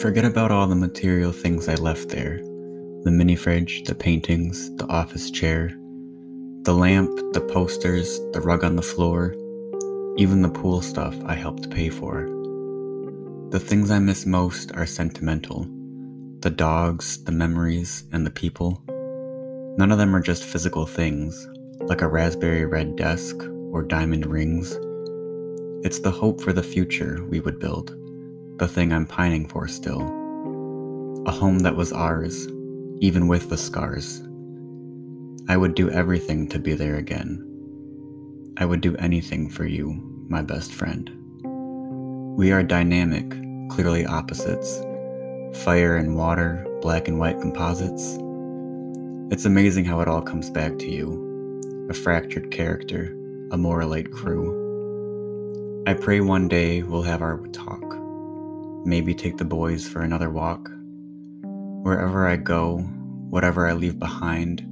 Forget about all the material things I left there the mini fridge, the paintings, the office chair, the lamp, the posters, the rug on the floor, even the pool stuff I helped pay for. The things I miss most are sentimental the dogs, the memories, and the people. None of them are just physical things, like a raspberry red desk or diamond rings. It's the hope for the future we would build, the thing I'm pining for still. A home that was ours, even with the scars. I would do everything to be there again. I would do anything for you, my best friend. We are dynamic, clearly opposites fire and water, black and white composites. It's amazing how it all comes back to you a fractured character, a moralite crew. I pray one day we'll have our talk, maybe take the boys for another walk. Wherever I go, whatever I leave behind,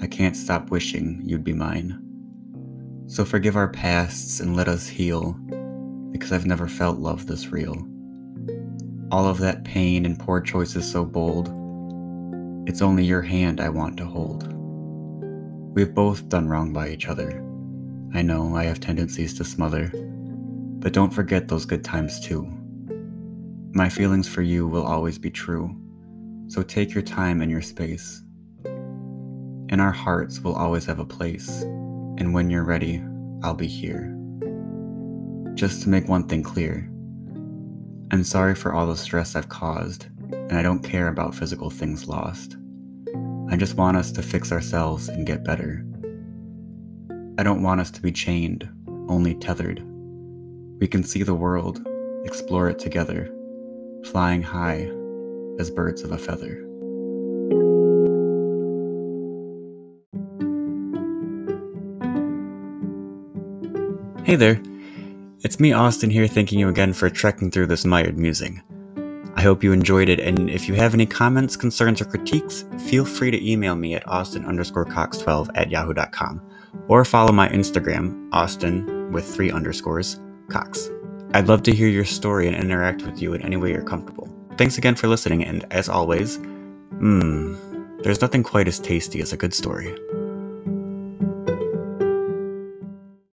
I can't stop wishing you'd be mine. So forgive our pasts and let us heal, because I've never felt love this real. All of that pain and poor choices so bold, it's only your hand I want to hold. We've both done wrong by each other. I know I have tendencies to smother, but don't forget those good times too. My feelings for you will always be true, so take your time and your space. In our hearts will always have a place, and when you're ready, I'll be here. Just to make one thing clear I'm sorry for all the stress I've caused, and I don't care about physical things lost. I just want us to fix ourselves and get better. I don't want us to be chained, only tethered. We can see the world, explore it together, flying high as birds of a feather. Hey there. It's me, Austin, here, thanking you again for trekking through this mired musing. I hope you enjoyed it, and if you have any comments, concerns, or critiques, feel free to email me at austin underscore cox12 at yahoo.com, or follow my Instagram, austin with three underscores, cox. I'd love to hear your story and interact with you in any way you're comfortable. Thanks again for listening, and as always, mmm, there's nothing quite as tasty as a good story.